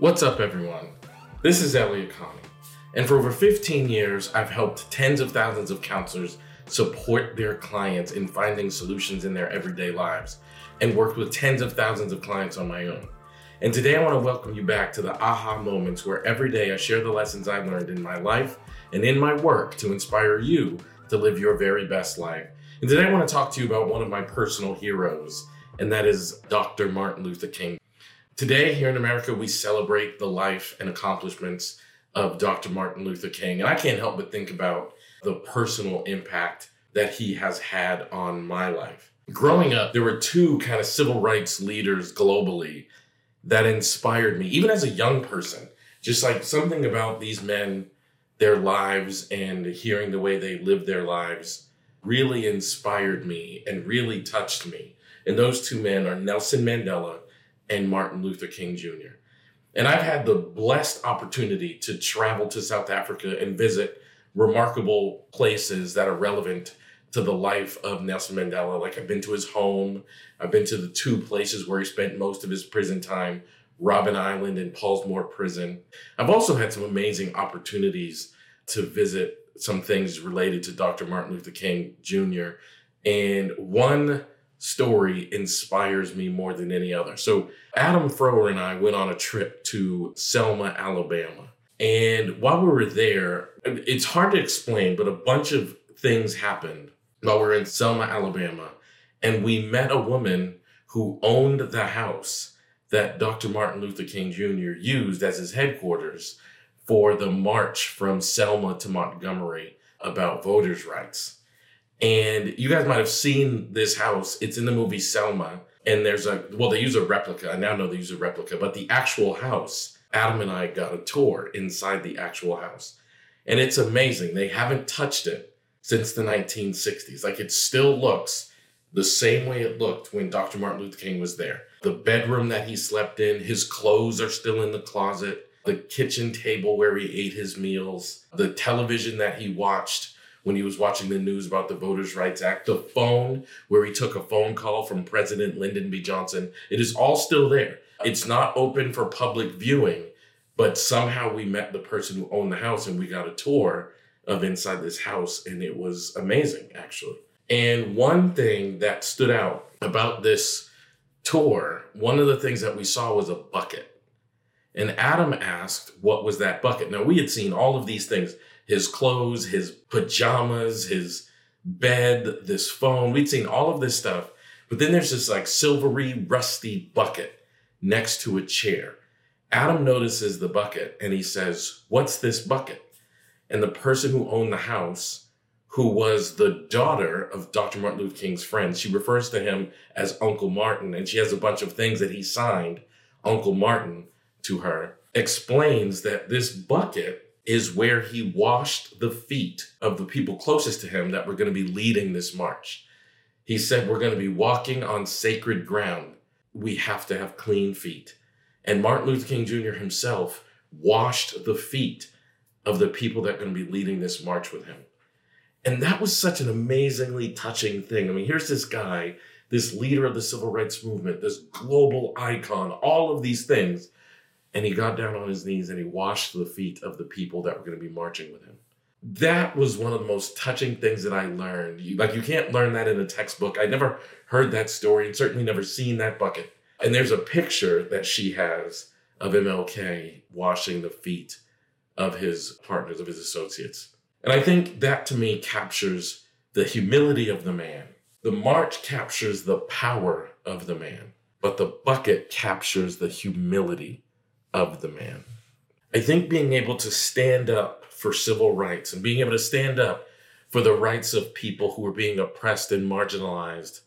What's up, everyone? This is Elliott Connie, and for over 15 years, I've helped tens of thousands of counselors support their clients in finding solutions in their everyday lives and worked with tens of thousands of clients on my own. And today, I want to welcome you back to the aha moments where every day I share the lessons I learned in my life and in my work to inspire you to live your very best life. And today, I want to talk to you about one of my personal heroes, and that is Dr. Martin Luther King. Today, here in America, we celebrate the life and accomplishments of Dr. Martin Luther King. And I can't help but think about the personal impact that he has had on my life. Growing up, there were two kind of civil rights leaders globally that inspired me, even as a young person. Just like something about these men, their lives, and hearing the way they lived their lives really inspired me and really touched me. And those two men are Nelson Mandela and Martin Luther King Jr. And I've had the blessed opportunity to travel to South Africa and visit remarkable places that are relevant to the life of Nelson Mandela. Like I've been to his home, I've been to the two places where he spent most of his prison time, Robben Island and Pollsmoor Prison. I've also had some amazing opportunities to visit some things related to Dr. Martin Luther King Jr. And one story inspires me more than any other. So, Adam Froerer and I went on a trip to Selma, Alabama. And while we were there, it's hard to explain, but a bunch of things happened while we were in Selma, Alabama. And we met a woman who owned the house that Dr. Martin Luther King Jr. used as his headquarters for the march from Selma to Montgomery about voters' rights. And you guys might have seen this house. It's in the movie Selma. And there's a, well, they use a replica. I now know they use a replica, but the actual house, Adam and I got a tour inside the actual house. And it's amazing. They haven't touched it since the 1960s. Like it still looks the same way it looked when Dr. Martin Luther King was there. The bedroom that he slept in, his clothes are still in the closet, the kitchen table where he ate his meals, the television that he watched when he was watching the news about the Voters' Rights Act, the phone where he took a phone call from President Lyndon B. Johnson. It is all still there. It's not open for public viewing, but somehow we met the person who owned the house and we got a tour of inside this house, and it was amazing, actually. And one thing that stood out about this tour, one of the things that we saw was a bucket. And Adam asked, What was that bucket? Now, we had seen all of these things his clothes, his pajamas, his bed, this phone. We'd seen all of this stuff. But then there's this like silvery, rusty bucket next to a chair. Adam notices the bucket and he says, What's this bucket? And the person who owned the house, who was the daughter of Dr. Martin Luther King's friend, she refers to him as Uncle Martin, and she has a bunch of things that he signed Uncle Martin to her, explains that this bucket is where he washed the feet of the people closest to him that were going to be leading this march. He said, We're going to be walking on sacred ground. We have to have clean feet. And Martin Luther King Jr. himself washed the feet of the people that are going to be leading this march with him. And that was such an amazingly touching thing. I mean, here's this guy, this leader of the civil rights movement, this global icon, all of these things and he got down on his knees and he washed the feet of the people that were going to be marching with him. That was one of the most touching things that I learned. Like, you can't learn that in a textbook. I never heard that story and certainly never seen that bucket. And there's a picture that she has of MLK washing the feet of his partners, of his associates. And I think that to me captures the humility of the man. The march captures the power of the man, but the bucket captures the humility of the man. I think being able to stand up for civil rights and being able to stand up for the rights of people who are being oppressed and marginalized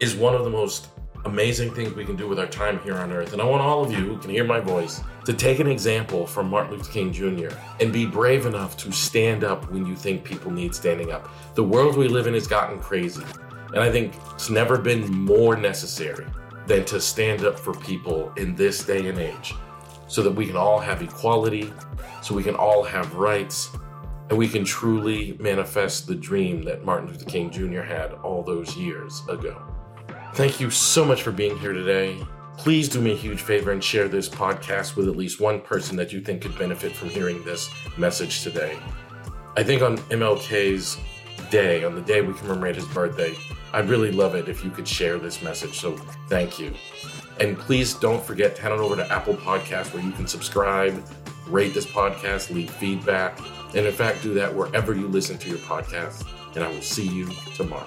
is one of the most amazing things we can do with our time here on earth. And I want all of you who can hear my voice to take an example from Martin Luther King Jr. and be brave enough to stand up when you think people need standing up. The world we live in has gotten crazy. And I think it's never been more necessary than to stand up for people in this day and age so that we can all have equality, so we can all have rights, and we can truly manifest the dream that Martin Luther King Jr. had all those years ago. Thank you so much for being here today. Please do me a huge favor and share this podcast with at least one person that you think could benefit from hearing this message today. I think on MLK's day, on the day we commemorate his birthday, I'd really love it if you could share this message. So thank you. And please don't forget to head on over to Apple Podcasts where you can subscribe, rate this podcast, leave feedback, and in fact, do that wherever you listen to your podcast. And I will see you tomorrow.